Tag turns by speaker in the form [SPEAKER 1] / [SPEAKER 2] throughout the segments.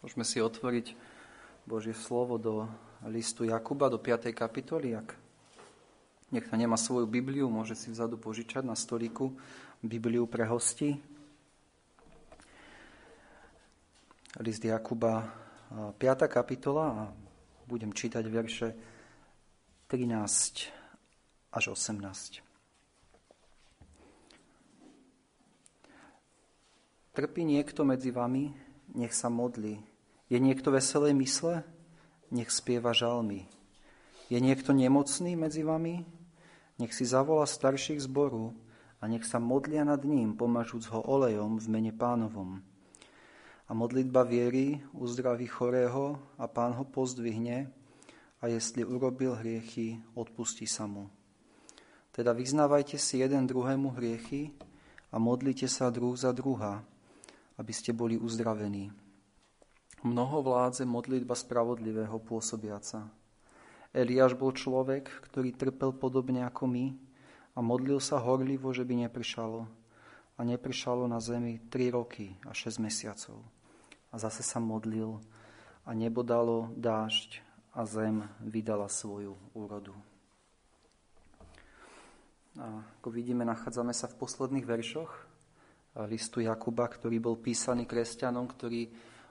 [SPEAKER 1] Môžeme si otvoriť Božie slovo do listu Jakuba, do 5. kapitoly. Ak niekto nemá svoju Bibliu, môže si vzadu požičať na stolíku Bibliu pre hosti. List Jakuba, 5. kapitola a budem čítať verše 13 až 18. Trpí niekto medzi vami, nech sa modlí. Je niekto veselej mysle? Nech spieva žalmy. Je niekto nemocný medzi vami? Nech si zavolá starších zboru a nech sa modlia nad ním, pomažúc ho olejom v mene pánovom. A modlitba viery uzdraví chorého a pán ho pozdvihne a jestli urobil hriechy, odpustí sa mu. Teda vyznávajte si jeden druhému hriechy a modlite sa druh za druha, aby ste boli uzdravení. Mnoho vládze modlitba spravodlivého pôsobiaca. Eliáš bol človek, ktorý trpel podobne ako my a modlil sa horlivo, že by neprišalo. A neprišalo na zemi 3 roky a 6 mesiacov. A zase sa modlil a nebo dalo dážď a zem vydala svoju úrodu. A ako vidíme, nachádzame sa v posledných veršoch listu Jakuba, ktorý bol písaný kresťanom, ktorí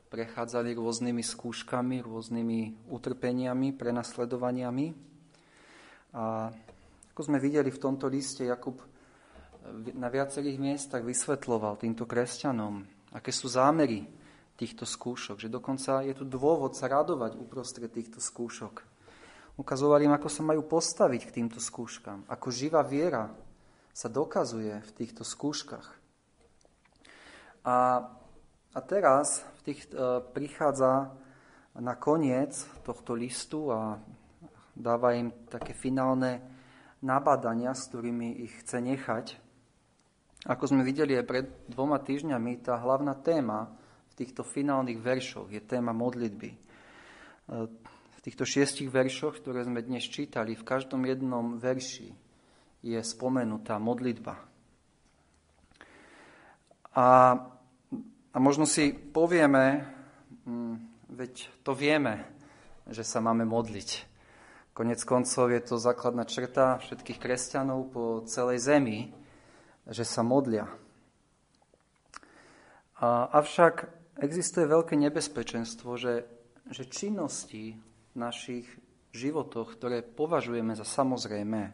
[SPEAKER 1] prechádzali rôznymi skúškami, rôznymi utrpeniami, prenasledovaniami. A ako sme videli v tomto liste, Jakub na viacerých miestach vysvetloval týmto kresťanom, aké sú zámery týchto skúšok, že dokonca je tu dôvod sa radovať uprostred týchto skúšok. Ukazoval im, ako sa majú postaviť k týmto skúškam, ako živá viera sa dokazuje v týchto skúškach. A, a teraz tých, e, prichádza na koniec tohto listu a dáva im také finálne nabadania, s ktorými ich chce nechať. Ako sme videli aj pred dvoma týždňami, tá hlavná téma v týchto finálnych veršoch je téma modlitby. E, v týchto šiestich veršoch, ktoré sme dnes čítali, v každom jednom verši je spomenutá modlitba. A a možno si povieme, hm, veď to vieme, že sa máme modliť. Konec koncov je to základná črta všetkých kresťanov po celej zemi, že sa modlia. A, avšak existuje veľké nebezpečenstvo, že, že činnosti v našich životoch, ktoré považujeme za samozrejme,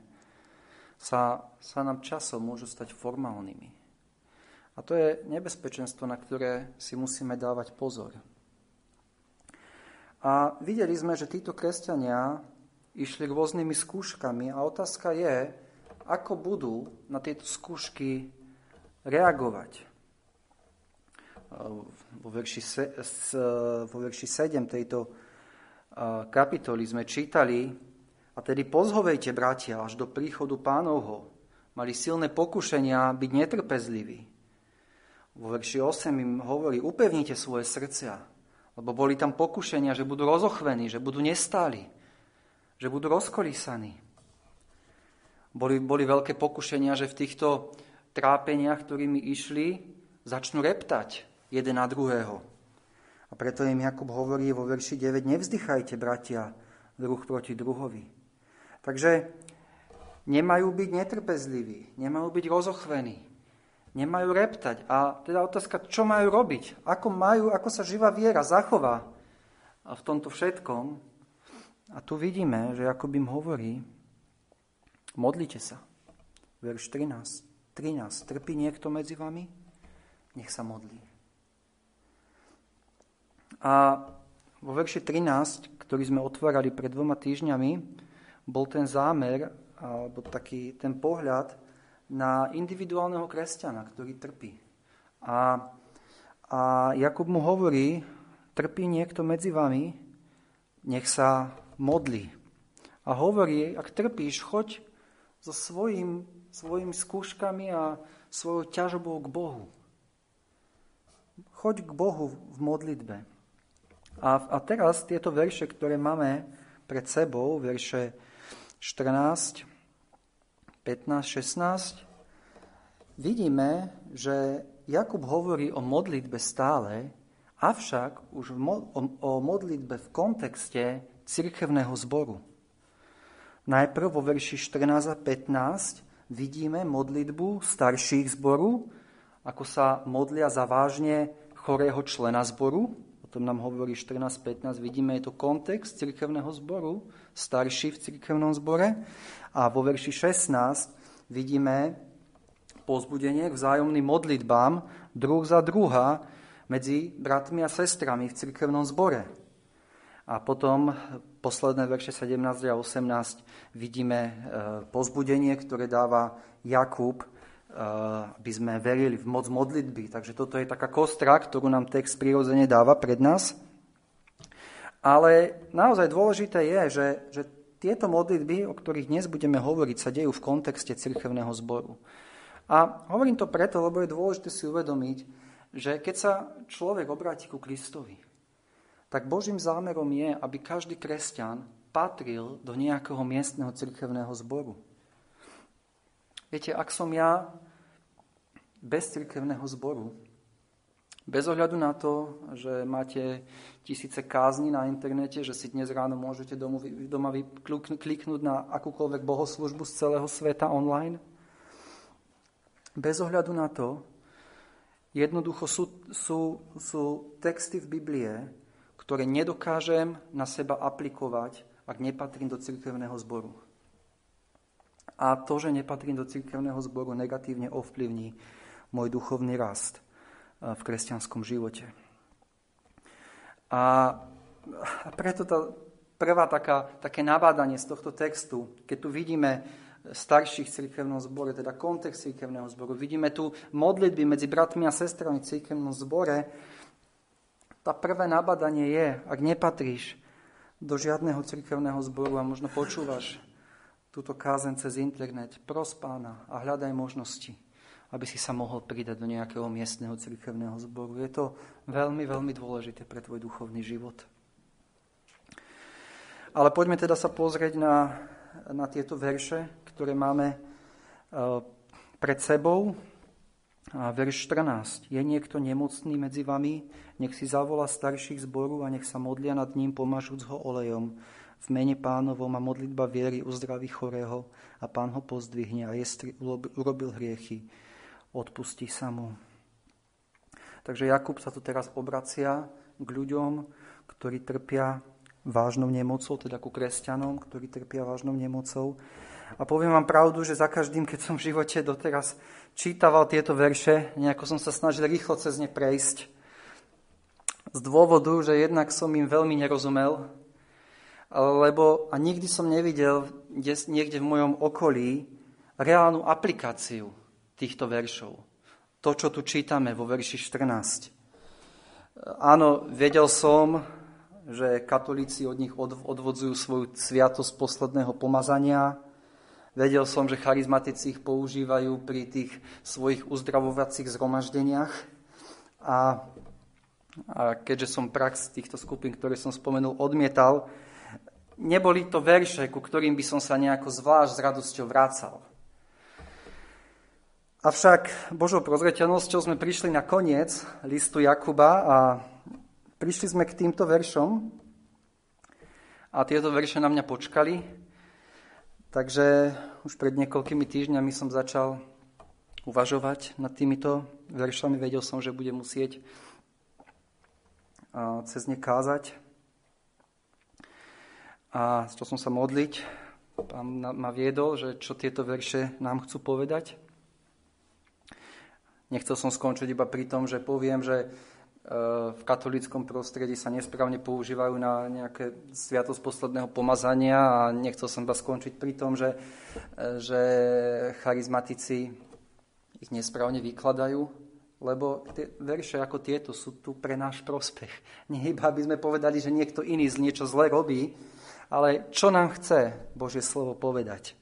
[SPEAKER 1] sa, sa nám časom môžu stať formálnymi. A to je nebezpečenstvo, na ktoré si musíme dávať pozor. A videli sme, že títo kresťania išli rôznymi skúškami a otázka je, ako budú na tieto skúšky reagovať. Vo verši, vo verši 7 tejto kapitoly sme čítali, a tedy pozhovejte, bratia, až do príchodu pánovho. Mali silné pokušenia byť netrpezliví. Vo verši 8 im hovorí, upevnite svoje srdcia, lebo boli tam pokušenia, že budú rozochvení, že budú nestáli, že budú rozkolísaní. Boli, boli veľké pokušenia, že v týchto trápeniach, ktorými išli, začnú reptať jeden na druhého. A preto im Jakub hovorí vo verši 9, nevzdychajte, bratia, druh proti druhovi. Takže nemajú byť netrpezliví, nemajú byť rozochvení, nemajú reptať. A teda otázka, čo majú robiť? Ako, majú, ako sa živá viera zachová v tomto všetkom? A tu vidíme, že ako im hovorí, modlite sa. Verš 13. 13. Trpí niekto medzi vami? Nech sa modlí. A vo verši 13, ktorý sme otvárali pred dvoma týždňami, bol ten zámer, alebo taký ten pohľad, na individuálneho kresťana, ktorý trpí. A, a Jakub mu hovorí, trpí niekto medzi vami, nech sa modlí. A hovorí, ak trpíš, choď so svojim, svojimi skúškami a svojou ťažobou k Bohu. Choď k Bohu v modlitbe. A, a teraz tieto verše, ktoré máme pred sebou, verše 14, 15, 16, vidíme, že Jakub hovorí o modlitbe stále, avšak už o modlitbe v kontexte cirkevného zboru. Najprv vo verši 14 a 15 vidíme modlitbu starších zboru, ako sa modlia za vážne chorého člena zboru. Tom nám hovorí 14.15. Vidíme, je to kontext cirkevného zboru, starší v cirkevnom zbore. A vo verši 16 vidíme pozbudenie k vzájomným modlitbám druh za druha medzi bratmi a sestrami v cirkevnom zbore. A potom posledné verše 17 a 18 vidíme e, pozbudenie, ktoré dáva Jakub, aby sme verili v moc modlitby. Takže toto je taká kostra, ktorú nám text prirodzene dáva pred nás. Ale naozaj dôležité je, že, že tieto modlitby, o ktorých dnes budeme hovoriť, sa dejú v kontexte cirkevného zboru. A hovorím to preto, lebo je dôležité si uvedomiť, že keď sa človek obráti ku Kristovi, tak Božím zámerom je, aby každý kresťan patril do nejakého miestneho cirkevného zboru. Viete, ak som ja bez cirkevného zboru, bez ohľadu na to, že máte tisíce kázni na internete, že si dnes ráno môžete domu, doma kliknúť na akúkoľvek bohoslužbu z celého sveta online, bez ohľadu na to, jednoducho sú, sú, sú texty v Biblie, ktoré nedokážem na seba aplikovať, ak nepatrím do cirkevného zboru. A to, že nepatrím do cirkevného zboru, negatívne ovplyvní môj duchovný rast eh, v kresťanskom živote. A, preto tá prvá taká, také nabádanie z tohto textu, keď tu vidíme starších cirkevnom zbore, teda kontext cirkevného zboru, vidíme tu modlitby medzi bratmi a sestrami v cirkevnom zbore, tá prvé nabadanie je, ak nepatríš do žiadneho cirkevného zboru a možno počúvaš túto kázen cez internet, pros pána a hľadaj možnosti, aby si sa mohol pridať do nejakého miestneho cirkevného zboru. Je to veľmi, veľmi dôležité pre tvoj duchovný život. Ale poďme teda sa pozrieť na, na tieto verše, ktoré máme uh, pred sebou. A verš 14. Je niekto nemocný medzi vami? Nech si zavolá starších zboru a nech sa modlia nad ním, pomažúc ho olejom. V mene pánovom a modlitba viery uzdraví chorého a pán ho pozdvihne a jestli urobil hriechy, odpustí sa mu. Takže Jakub sa tu teraz obracia k ľuďom, ktorí trpia vážnou nemocou, teda ku kresťanom, ktorí trpia vážnou nemocou. A poviem vám pravdu, že za každým, keď som v živote doteraz čítaval tieto verše, nejako som sa snažil rýchlo cez ne prejsť. Z dôvodu, že jednak som im veľmi nerozumel, lebo a nikdy som nevidel niekde v mojom okolí reálnu aplikáciu týchto veršov. To, čo tu čítame vo verši 14. Áno, vedel som, že katolíci od nich odvodzujú svoju sviatosť posledného pomazania, Vedel som, že charizmatici ich používajú pri tých svojich uzdravovacích zhromaždeniach. A, a keďže som prax týchto skupín, ktoré som spomenul, odmietal, neboli to verše, ku ktorým by som sa nejako zvlášť s radosťou vrácal. Avšak Božou prozreteľnosťou sme prišli na koniec listu Jakuba a prišli sme k týmto veršom a tieto verše na mňa počkali Takže už pred niekoľkými týždňami som začal uvažovať nad týmito veršami. Vedel som, že budem musieť cez ne kázať. A čo som sa modliť. Pán ma viedol, že čo tieto verše nám chcú povedať. Nechcel som skončiť iba pri tom, že poviem, že v katolickom prostredí sa nesprávne používajú na nejaké sviatosť posledného pomazania a nechcel som iba skončiť pri tom, že, že charizmatici ich nesprávne vykladajú, lebo tie verše ako tieto sú tu pre náš prospech. Nie iba, aby sme povedali, že niekto iný z niečo zle robí, ale čo nám chce Božie slovo povedať.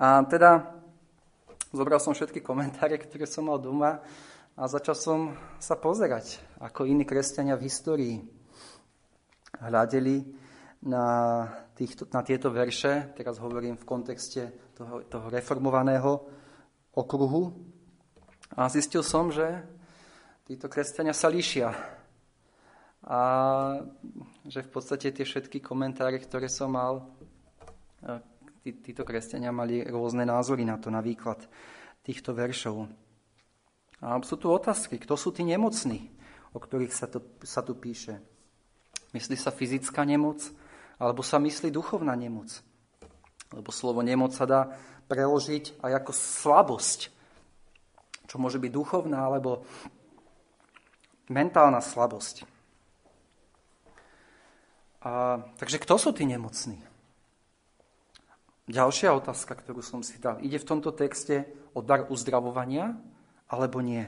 [SPEAKER 1] A teda zobral som všetky komentáre, ktoré som mal doma a začal som sa pozerať, ako iní kresťania v histórii hľadeli na, týchto, na tieto verše, teraz hovorím v kontexte toho, toho reformovaného okruhu. A zistil som, že títo kresťania sa líšia. A že v podstate tie všetky komentáre, ktoré som mal, tí, títo kresťania mali rôzne názory na to, na výklad týchto veršov. A sú tu otázky, kto sú tí nemocní, o ktorých sa, to, sa tu píše. Myslí sa fyzická nemoc, alebo sa myslí duchovná nemoc. Lebo slovo nemoc sa dá preložiť aj ako slabosť, čo môže byť duchovná alebo mentálna slabosť. A, takže kto sú tí nemocní? Ďalšia otázka, ktorú som si dal. Ide v tomto texte o dar uzdravovania alebo nie?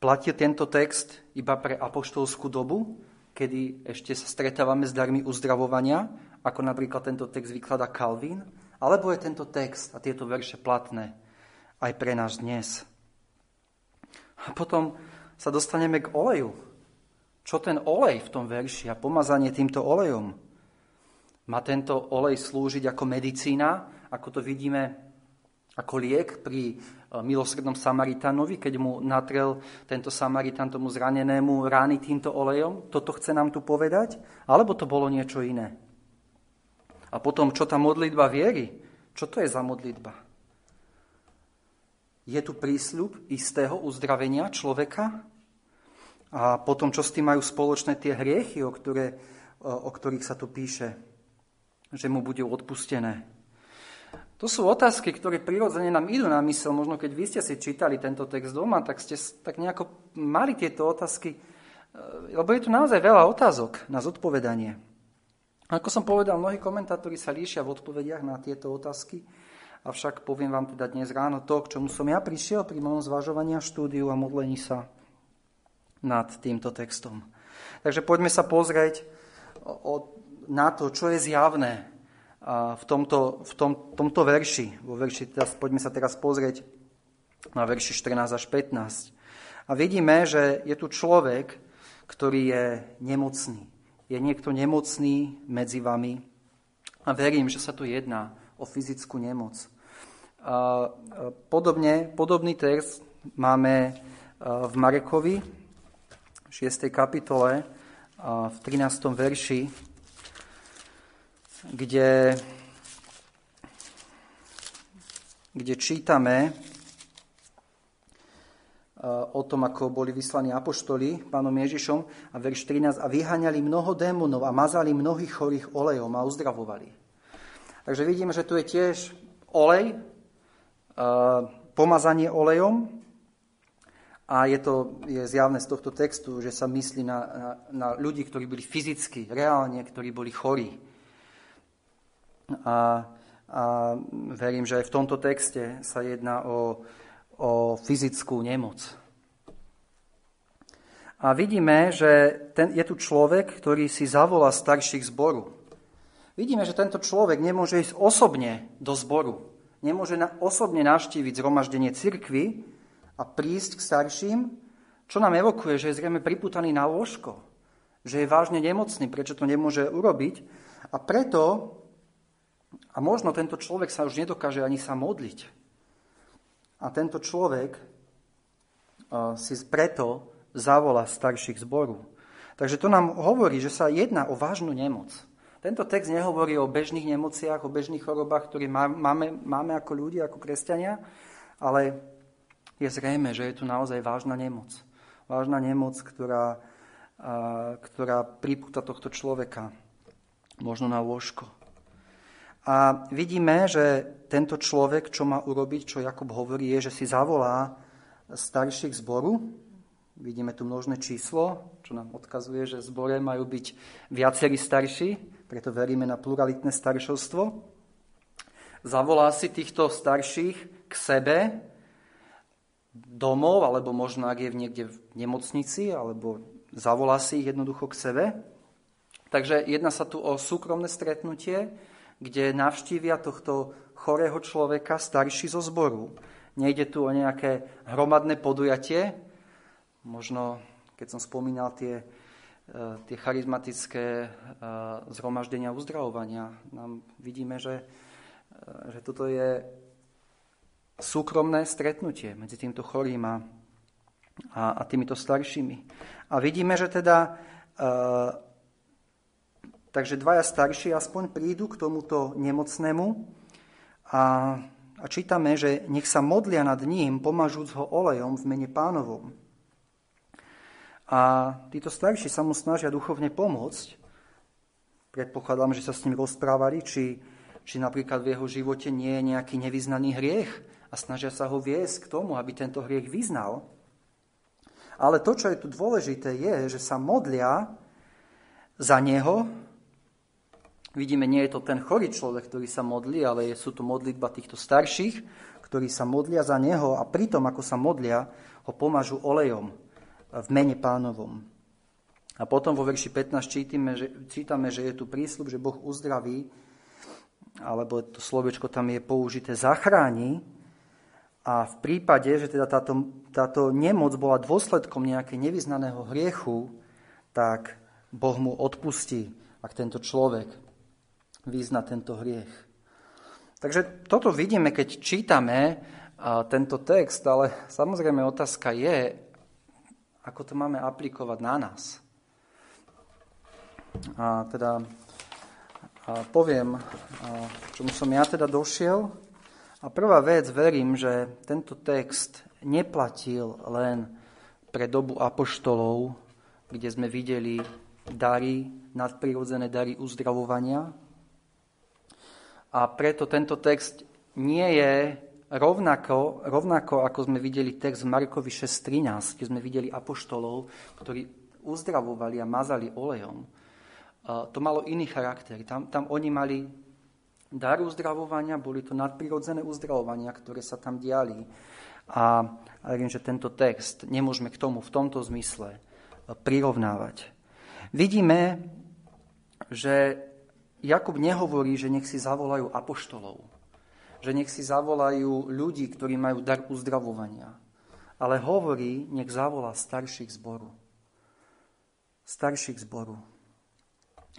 [SPEAKER 1] Platí tento text iba pre apoštolskú dobu, kedy ešte sa stretávame s darmi uzdravovania, ako napríklad tento text vyklada Calvin, alebo je tento text a tieto verše platné aj pre nás dnes. A potom sa dostaneme k oleju. Čo ten olej v tom verši a pomazanie týmto olejom? Má tento olej slúžiť ako medicína, ako to vidíme ako liek pri e, milosrednom Samaritánovi, keď mu natrel tento Samaritán tomu zranenému rány týmto olejom. Toto chce nám tu povedať? Alebo to bolo niečo iné? A potom, čo tá modlitba viery? Čo to je za modlitba? Je tu prísľub istého uzdravenia človeka? A potom, čo s tým majú spoločné tie hriechy, o, ktoré, o ktorých sa tu píše? Že mu budú odpustené. To sú otázky, ktoré prirodzene nám idú na mysel. Možno keď vy ste si čítali tento text doma, tak ste tak nejako mali tieto otázky, e, lebo je tu naozaj veľa otázok na zodpovedanie. Ako som povedal, mnohí komentátori sa líšia v odpovediach na tieto otázky, avšak poviem vám teda dnes ráno to, k čomu som ja prišiel pri mojom zvažovaní a štúdiu a modlení sa nad týmto textom. Takže poďme sa pozrieť na to, čo je zjavné v tomto, v tom, tomto verši. Vo verši teraz, poďme sa teraz pozrieť na verši 14 až 15. A vidíme, že je tu človek, ktorý je nemocný. Je niekto nemocný medzi vami a verím, že sa tu jedná o fyzickú nemoc. Podobne, podobný text máme v Marekovi, v 6. kapitole, v 13. verši, kde, kde čítame e, o tom, ako boli vyslaní apoštoli pánom Ježišom a verš 13 a vyháňali mnoho démonov a mazali mnohých chorých olejom a uzdravovali. Takže vidíme, že tu je tiež olej, e, pomazanie olejom a je to je zjavné z tohto textu, že sa myslí na, na, na ľudí, ktorí boli fyzicky, reálne, ktorí boli chorí. A, a verím, že aj v tomto texte sa jedná o, o fyzickú nemoc. A vidíme, že ten, je tu človek, ktorý si zavolá starších zboru. Vidíme, že tento človek nemôže ísť osobne do zboru. Nemôže na, osobne navštíviť zhromaždenie cirkvy a prísť k starším, čo nám evokuje, že je zrejme priputaný na lôžko, že je vážne nemocný, prečo to nemôže urobiť. A preto a možno tento človek sa už nedokáže ani sa modliť. A tento človek si preto zavolá starších zboru. Takže to nám hovorí, že sa jedná o vážnu nemoc. Tento text nehovorí o bežných nemociach, o bežných chorobách, ktoré máme, máme ako ľudia, ako kresťania, ale je zrejme, že je tu naozaj vážna nemoc. Vážna nemoc, ktorá, ktorá pripúta tohto človeka možno na lôžko. A vidíme, že tento človek, čo má urobiť, čo Jakub hovorí, je, že si zavolá starších zboru. Vidíme tu množné číslo, čo nám odkazuje, že zbore majú byť viacerí starší, preto veríme na pluralitné staršovstvo. Zavolá si týchto starších k sebe domov, alebo možno ak je niekde v nemocnici, alebo zavolá si ich jednoducho k sebe. Takže jedná sa tu o súkromné stretnutie, kde navštívia tohto chorého človeka starší zo zboru. Nejde tu o nejaké hromadné podujatie, možno keď som spomínal tie, e, tie charizmatické e, zhromaždenia uzdravovania, nám vidíme, že, e, že toto je súkromné stretnutie medzi týmto chorým a, a, a týmito staršími. A vidíme, že teda takže dvaja starší aspoň prídu k tomuto nemocnému a, a čítame, že nech sa modlia nad ním, pomažúc ho olejom v mene pánovom. A títo starší sa mu snažia duchovne pomôcť. Predpokladám, že sa s ním rozprávali, či, či napríklad v jeho živote nie je nejaký nevyznaný hriech, a snažia sa ho viesť k tomu, aby tento hriech vyznal. Ale to, čo je tu dôležité, je, že sa modlia za neho. Vidíme, nie je to ten chorý človek, ktorý sa modlí, ale sú to modlitba týchto starších, ktorí sa modlia za neho a pritom, ako sa modlia, ho pomažu olejom v mene pánovom. A potom vo verši 15 čítame, že, čítame, že je tu prísľub, že Boh uzdraví, alebo to slovečko tam je použité, zachráni, a v prípade, že teda táto, táto nemoc bola dôsledkom nejakej nevyznaného hriechu, tak Boh mu odpustí, ak tento človek vyzna tento hriech. Takže toto vidíme, keď čítame tento text, ale samozrejme otázka je, ako to máme aplikovať na nás. A teda a poviem, čomu som ja teda došiel, a prvá vec, verím, že tento text neplatil len pre dobu apoštolov, kde sme videli dary, nadprirodzené dary uzdravovania. A preto tento text nie je rovnako, rovnako ako sme videli text v Markovi 6.13, kde sme videli apoštolov, ktorí uzdravovali a mazali olejom. To malo iný charakter. Tam, tam oni mali dar uzdravovania, boli to nadprirodzené uzdravovania, ktoré sa tam diali. A verím, že tento text nemôžeme k tomu v tomto zmysle prirovnávať. Vidíme, že Jakub nehovorí, že nech si zavolajú apoštolov, že nech si zavolajú ľudí, ktorí majú dar uzdravovania, ale hovorí, nech zavolá starších zboru. Starších zboru.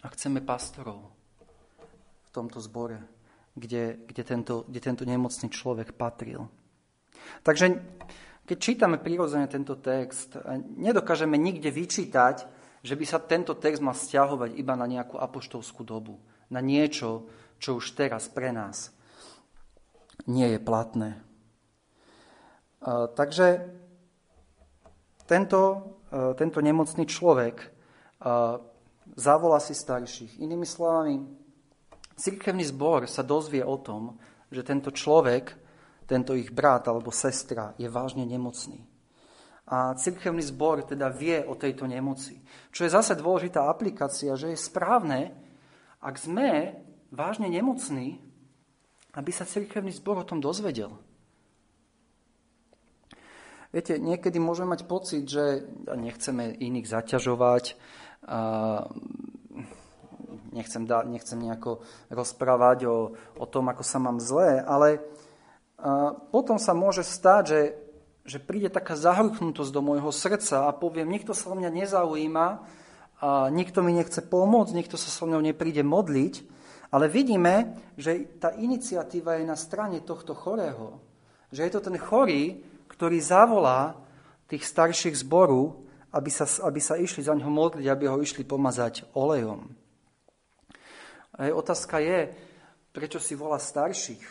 [SPEAKER 1] A chceme pastorov tomto zbore, kde, kde, tento, kde tento nemocný človek patril. Takže keď čítame prirodzene tento text, nedokážeme nikde vyčítať, že by sa tento text mal stiahovať iba na nejakú apoštolskú dobu, na niečo, čo už teraz pre nás nie je platné. Takže tento, tento nemocný človek zavolá si starších. Inými slovami, Cirkevný zbor sa dozvie o tom, že tento človek, tento ich brat alebo sestra je vážne nemocný. A cirkevný zbor teda vie o tejto nemoci. Čo je zase dôležitá aplikácia, že je správne, ak sme vážne nemocní, aby sa cirkevný zbor o tom dozvedel. Viete, niekedy môžeme mať pocit, že nechceme iných zaťažovať, nechcem, da, nechcem nejako rozprávať o, o tom, ako sa mám zlé, ale potom sa môže stať, že, že príde taká zahrknutosť do môjho srdca a poviem, nikto sa o mňa nezaujíma, a nikto mi nechce pomôcť, nikto sa so mnou nepríde modliť, ale vidíme, že tá iniciatíva je na strane tohto chorého. Že je to ten chorý, ktorý zavolá tých starších zboru, aby sa, aby sa išli za ňo modliť, aby ho išli pomazať olejom. A otázka je, prečo si volá starších?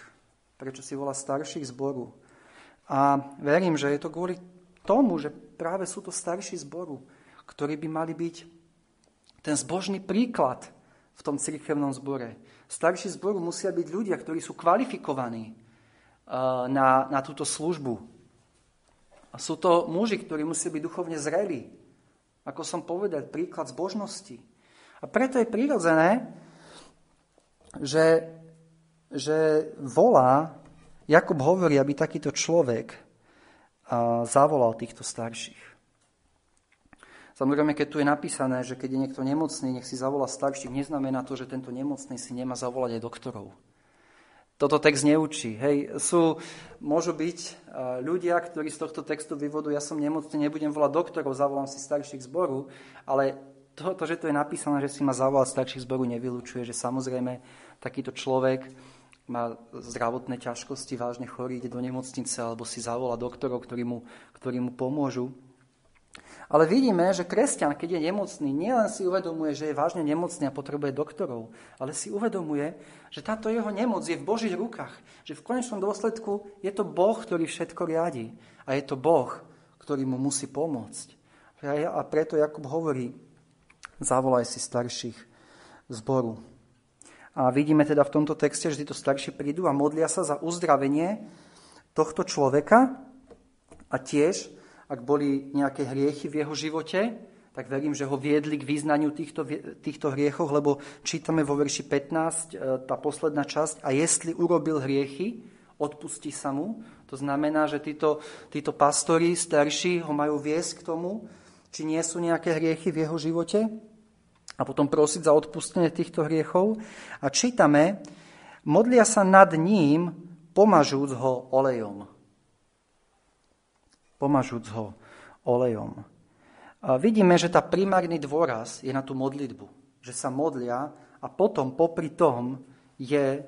[SPEAKER 1] Prečo si volá starších zboru? A verím, že je to kvôli tomu, že práve sú to starší zboru, ktorí by mali byť ten zbožný príklad v tom cirkevnom zbore. Starší zboru musia byť ľudia, ktorí sú kvalifikovaní na, na túto službu. A sú to muži, ktorí musia byť duchovne zrelí. Ako som povedal, príklad zbožnosti. A preto je prirodzené, že, že volá, Jakub hovorí, aby takýto človek zavolal týchto starších. Samozrejme, keď tu je napísané, že keď je niekto nemocný, nech si zavolá starších, neznamená to, že tento nemocný si nemá zavolať aj doktorov. Toto text neučí. Hej, sú, môžu byť ľudia, ktorí z tohto textu vyvodujú, ja som nemocný, nebudem volať doktorov, zavolám si starších zboru, ale to, to, že to je napísané, že si ma zavolať starších zboru, nevylučuje, že samozrejme takýto človek má zdravotné ťažkosti, vážne chorý, ide do nemocnice alebo si zavolá doktorov, ktorí mu, ktorí mu pomôžu. Ale vidíme, že kresťan, keď je nemocný, nielen si uvedomuje, že je vážne nemocný a potrebuje doktorov, ale si uvedomuje, že táto jeho nemoc je v Božích rukách. Že v konečnom dôsledku je to Boh, ktorý všetko riadi. A je to Boh, ktorý mu musí pomôcť. A preto Jakub hovorí, zavolaj si starších zboru. A vidíme teda v tomto texte, že títo starší prídu a modlia sa za uzdravenie tohto človeka a tiež, ak boli nejaké hriechy v jeho živote, tak verím, že ho viedli k význaniu týchto, týchto hriechov, lebo čítame vo verši 15, e, tá posledná časť, a jestli urobil hriechy, odpustí sa mu. To znamená, že títo, títo pastori starší ho majú viesť k tomu, či nie sú nejaké hriechy v jeho živote a potom prosiť za odpustenie týchto hriechov. A čítame, modlia sa nad ním, pomažúc ho olejom. Pomažúc ho olejom. A vidíme, že tá primárny dôraz je na tú modlitbu. Že sa modlia a potom popri tom je,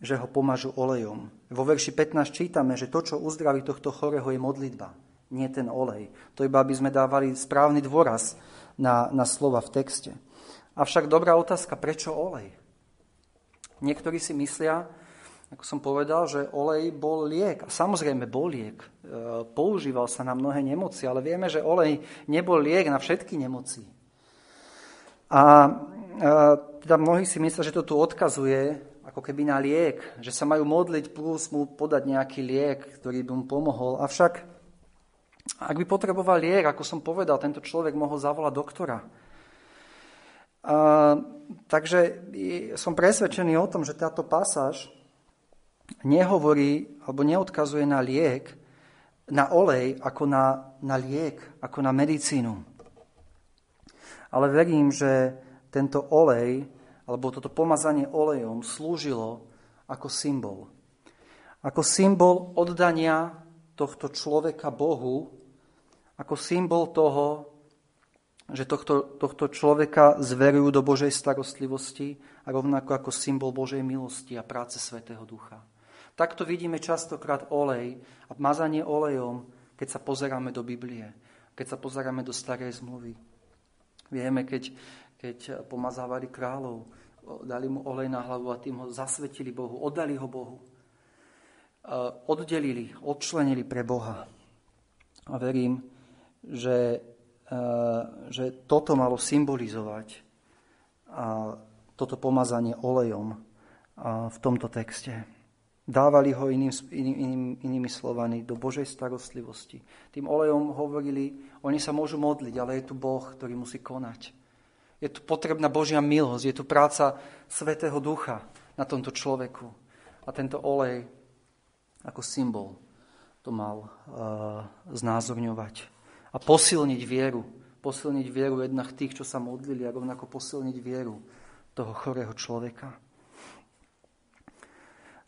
[SPEAKER 1] že ho pomažu olejom. Vo verši 15 čítame, že to, čo uzdraví tohto chorého, je modlitba, nie ten olej. To iba, aby sme dávali správny dôraz na, na slova v texte. Avšak dobrá otázka, prečo olej? Niektorí si myslia, ako som povedal, že olej bol liek. A samozrejme bol liek. E, používal sa na mnohé nemoci, ale vieme, že olej nebol liek na všetky nemoci. A e, teda mnohí si myslia, že to tu odkazuje ako keby na liek, že sa majú modliť plus mu podať nejaký liek, ktorý by mu pomohol. Avšak, ak by potreboval liek, ako som povedal, tento človek mohol zavolať doktora takže som presvedčený o tom, že táto pasáž nehovorí alebo neodkazuje na liek, na olej ako na, na liek, ako na medicínu. Ale verím, že tento olej alebo toto pomazanie olejom slúžilo ako symbol. Ako symbol oddania tohto človeka Bohu, ako symbol toho, že tohto, tohto človeka zverujú do Božej starostlivosti a rovnako ako symbol Božej milosti a práce Svetého Ducha. Takto vidíme častokrát olej a mazanie olejom, keď sa pozeráme do Biblie, keď sa pozeráme do Starej zmluvy. Vieme, keď, keď pomazávali kráľov, dali mu olej na hlavu a tým ho zasvetili Bohu, oddali ho Bohu. Oddelili, odčlenili pre Boha. A verím, že že toto malo symbolizovať a toto pomazanie olejom v tomto texte. Dávali ho iným, iným, inými slovami do Božej starostlivosti. Tým olejom hovorili, oni sa môžu modliť, ale je tu Boh, ktorý musí konať. Je tu potrebná Božia milosť, je tu práca Svetého Ducha na tomto človeku. A tento olej ako symbol to mal uh, znázorňovať a posilniť vieru. Posilniť vieru jednak tých, čo sa modlili a rovnako posilniť vieru toho chorého človeka.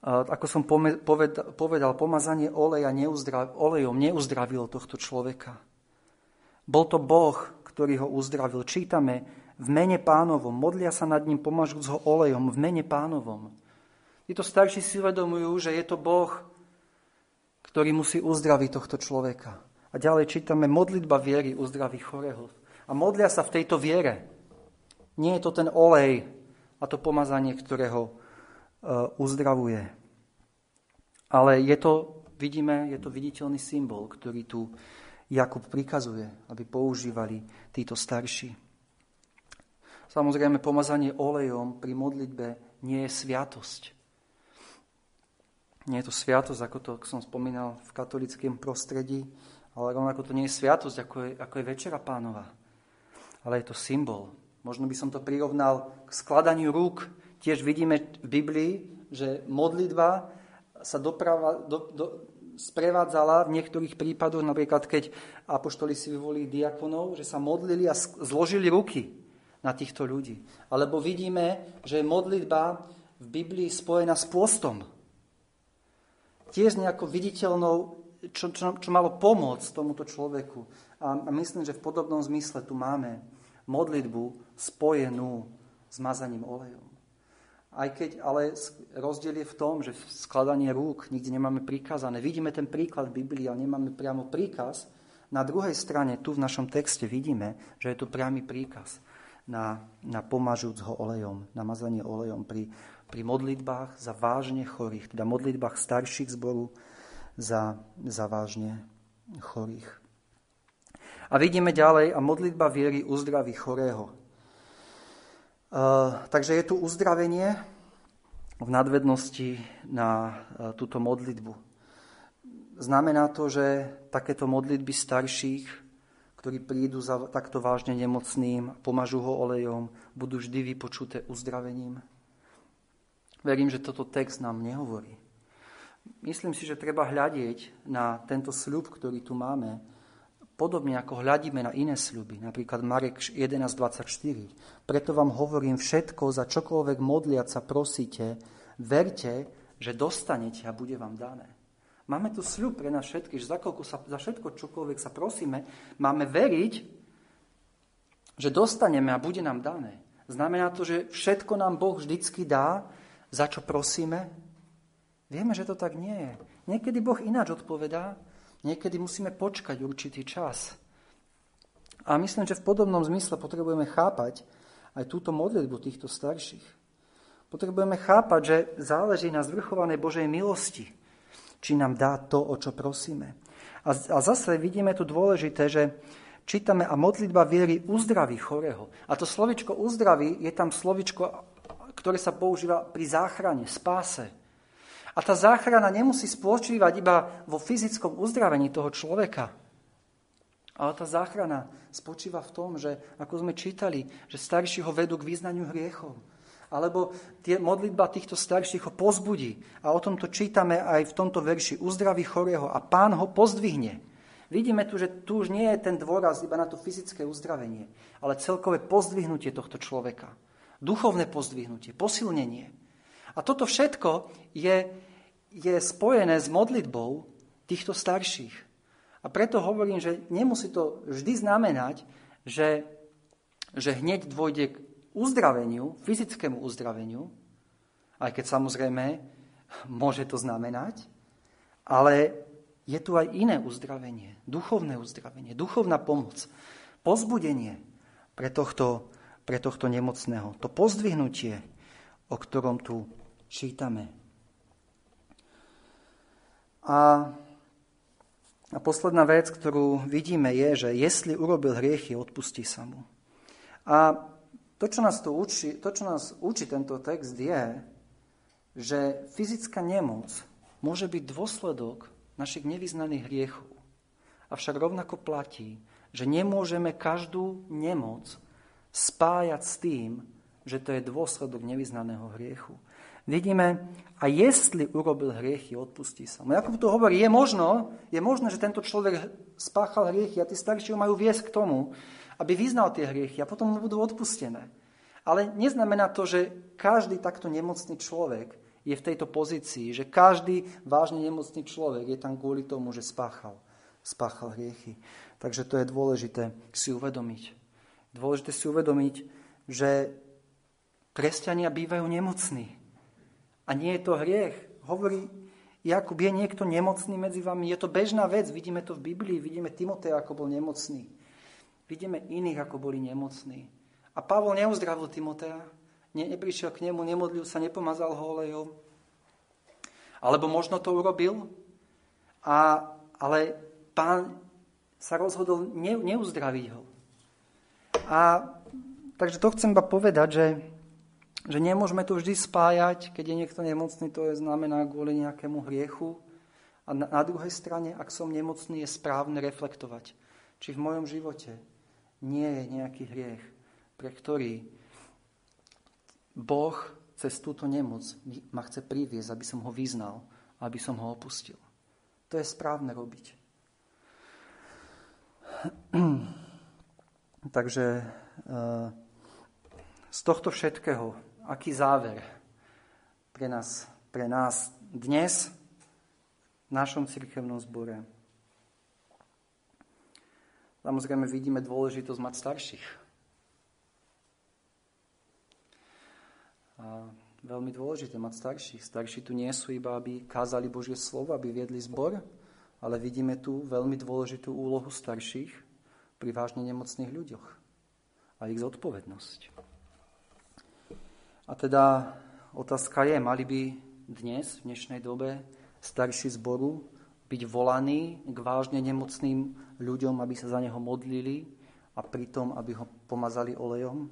[SPEAKER 1] Ako som povedal, pomazanie oleja neuzdrav, olejom neuzdravilo tohto človeka. Bol to Boh, ktorý ho uzdravil. Čítame v mene pánovom, modlia sa nad ním, pomažúc ho olejom, v mene pánovom. Títo starší si uvedomujú, že je to Boh, ktorý musí uzdraviť tohto človeka. A ďalej čítame, modlitba viery uzdraví chorého. A modlia sa v tejto viere. Nie je to ten olej a to pomazanie, ktoré ho e, uzdravuje. Ale je to, vidíme, je to viditeľný symbol, ktorý tu Jakub prikazuje, aby používali títo starší. Samozrejme, pomazanie olejom pri modlitbe nie je sviatosť. Nie je to sviatosť, ako to som spomínal v katolickém prostredí, ale rovnako to nie je sviatosť, ako je, ako je Večera pánova. Ale je to symbol. Možno by som to prirovnal k skladaniu rúk. Tiež vidíme v Biblii, že modlitba sa doprava, do, do, sprevádzala v niektorých prípadoch, napríklad keď apoštoli si vyvolili diakonov, že sa modlili a zložili ruky na týchto ľudí. Alebo vidíme, že je modlitba v Biblii spojená s pôstom. Tiež nejakou viditeľnou čo, čo, čo malo pomôcť tomuto človeku. A myslím, že v podobnom zmysle tu máme modlitbu spojenú s mazaním olejom. Aj keď, ale rozdiel je v tom, že skladanie rúk nikde nemáme prikázané. Vidíme ten príklad v Biblii, ale nemáme priamo príkaz. Na druhej strane, tu v našom texte vidíme, že je to priamy príkaz na, na pomažúc ho olejom, na mazanie olejom pri, pri modlitbách za vážne chorých, teda modlitbách starších zboru za, za vážne chorých. A vidíme ďalej, a modlitba viery uzdraví chorého. Eh, takže je tu uzdravenie v nadvednosti na eh, túto modlitbu. Znamená to, že takéto modlitby starších, ktorí prídu za takto vážne nemocným, pomažu ho olejom, budú vždy vypočuté uzdravením? Verím, že toto text nám nehovorí. Myslím si, že treba hľadieť na tento sľub, ktorý tu máme, Podobne ako hľadíme na iné sľuby, napríklad Marek 11.24. Preto vám hovorím všetko, za čokoľvek modliať sa prosíte, verte, že dostanete a bude vám dané. Máme tu sľub pre nás všetkých, že za, sa, za všetko, čokoľvek sa prosíme, máme veriť, že dostaneme a bude nám dané. Znamená to, že všetko nám Boh vždycky dá, za čo prosíme? Vieme, že to tak nie je. Niekedy Boh ináč odpovedá, Niekedy musíme počkať určitý čas. A myslím, že v podobnom zmysle potrebujeme chápať aj túto modlitbu týchto starších. Potrebujeme chápať, že záleží na zvrchovanej Božej milosti, či nám dá to, o čo prosíme. A, a zase vidíme tu dôležité, že čítame a modlitba viery uzdraví chorého. A to slovičko uzdraví je tam slovičko, ktoré sa používa pri záchrane, spáse. A tá záchrana nemusí spočívať iba vo fyzickom uzdravení toho človeka. Ale tá záchrana spočíva v tom, že, ako sme čítali, že starší ho vedú k význaniu hriechov. Alebo tie modlitba týchto starších ho pozbudí. A o tomto čítame aj v tomto verši. Uzdraví chorého a pán ho pozdvihne. Vidíme tu, že tu už nie je ten dôraz iba na to fyzické uzdravenie, ale celkové pozdvihnutie tohto človeka. Duchovné pozdvihnutie, posilnenie. A toto všetko je je spojené s modlitbou týchto starších. A preto hovorím, že nemusí to vždy znamenať, že, že hneď dôjde k uzdraveniu, fyzickému uzdraveniu, aj keď samozrejme môže to znamenať, ale je tu aj iné uzdravenie, duchovné uzdravenie, duchovná pomoc, pozbudenie pre tohto, pre tohto nemocného. To pozdvihnutie, o ktorom tu čítame. A, a posledná vec, ktorú vidíme, je, že jestli urobil hriechy, odpustí sa mu. A to, čo nás, to učí, to, čo nás učí tento text, je, že fyzická nemoc môže byť dôsledok našich nevyznaných hriechov. Avšak rovnako platí, že nemôžeme každú nemoc spájať s tým, že to je dôsledok nevyznaného hriechu vidíme, a jestli urobil hriechy, odpustí sa mu. Jakub tu hovorí, je možno, je možné, že tento človek spáchal hriechy a tí starší ho majú viesť k tomu, aby vyznal tie hriechy a potom mu budú odpustené. Ale neznamená to, že každý takto nemocný človek je v tejto pozícii, že každý vážne nemocný človek je tam kvôli tomu, že spáchal, spáchal hriechy. Takže to je dôležité si uvedomiť. Dôležité si uvedomiť, že kresťania bývajú nemocní. A nie je to hriech. Hovorí Jakub, je niekto nemocný medzi vami? Je to bežná vec. Vidíme to v Biblii. Vidíme Timotea, ako bol nemocný. Vidíme iných, ako boli nemocní. A Pavol neuzdravil Timotea. Ne, neprišiel k nemu, nemodlil sa, nepomazal ho olejom. Alebo možno to urobil, a, ale pán sa rozhodol ne, neuzdraviť ho. A takže to chcem iba povedať, že že nemôžeme to vždy spájať, keď je niekto nemocný, to je znamená kvôli nejakému hriechu. A na, na druhej strane, ak som nemocný, je správne reflektovať, či v mojom živote nie je nejaký hriech, pre ktorý Boh cez túto nemoc ma chce priviesť, aby som ho vyznal, aby som ho opustil. To je správne robiť. Takže eh, z tohto všetkého aký záver pre nás, pre nás dnes v našom cirkevnom zbore. Samozrejme vidíme dôležitosť mať starších. A veľmi dôležité mať starších. Starší tu nie sú iba, aby kázali Božie slovo, aby viedli zbor, ale vidíme tu veľmi dôležitú úlohu starších pri vážne nemocných ľuďoch a ich zodpovednosť. A teda otázka je, mali by dnes, v dnešnej dobe, starší zboru byť volaní k vážne nemocným ľuďom, aby sa za neho modlili a pritom, aby ho pomazali olejom?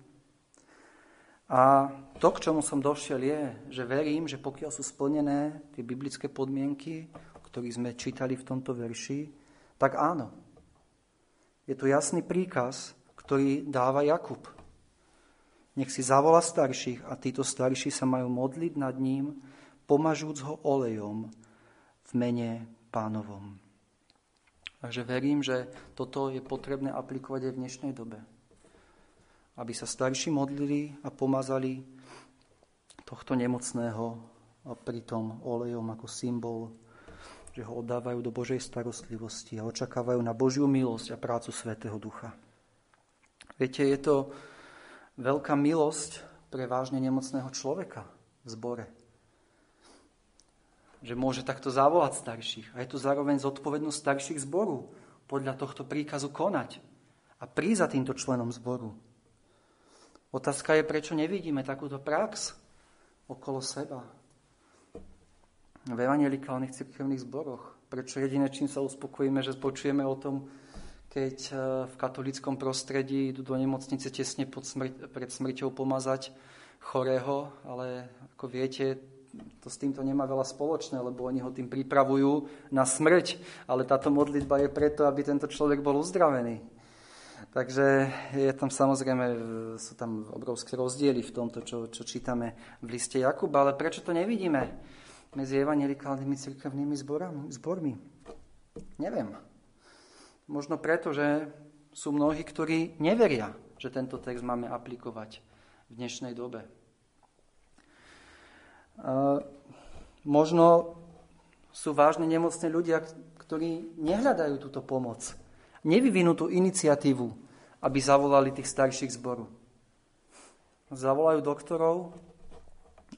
[SPEAKER 1] A to, k čomu som došiel, je, že verím, že pokiaľ sú splnené tie biblické podmienky, o ktorých sme čítali v tomto verši, tak áno. Je tu jasný príkaz, ktorý dáva Jakub. Nech si zavola starších a títo starší sa majú modliť nad ním, pomažúc ho olejom v mene pánovom. Takže verím, že toto je potrebné aplikovať aj v dnešnej dobe aby sa starší modlili a pomazali tohto nemocného a pritom olejom ako symbol, že ho oddávajú do Božej starostlivosti a očakávajú na Božiu milosť a prácu Svetého Ducha. Viete, je to veľká milosť pre vážne nemocného človeka v zbore. Že môže takto zavolať starších. A je tu zároveň zodpovednosť starších zboru podľa tohto príkazu konať a prísť za týmto členom zboru. Otázka je, prečo nevidíme takúto prax okolo seba. V evangelikálnych cirkevných zboroch. Prečo jediné, čím sa uspokojíme, že počujeme o tom, keď e, v katolickom prostredí idú do nemocnice tesne pod smr- pred smrťou pomazať chorého, ale ako viete, to s týmto nemá veľa spoločné, lebo oni ho tým pripravujú na smrť, ale táto modlitba je preto, aby tento človek bol uzdravený. Takže je tam samozrejme, sú tam obrovské rozdiely v tomto, čo, čo čítame v liste Jakuba, ale prečo to nevidíme medzi evangelikálnymi cirkevnými zbormi? Neviem. Možno preto, že sú mnohí, ktorí neveria, že tento text máme aplikovať v dnešnej dobe. možno sú vážne nemocné ľudia, ktorí nehľadajú túto pomoc, nevyvinú tú iniciatívu, aby zavolali tých starších zboru. Zavolajú doktorov,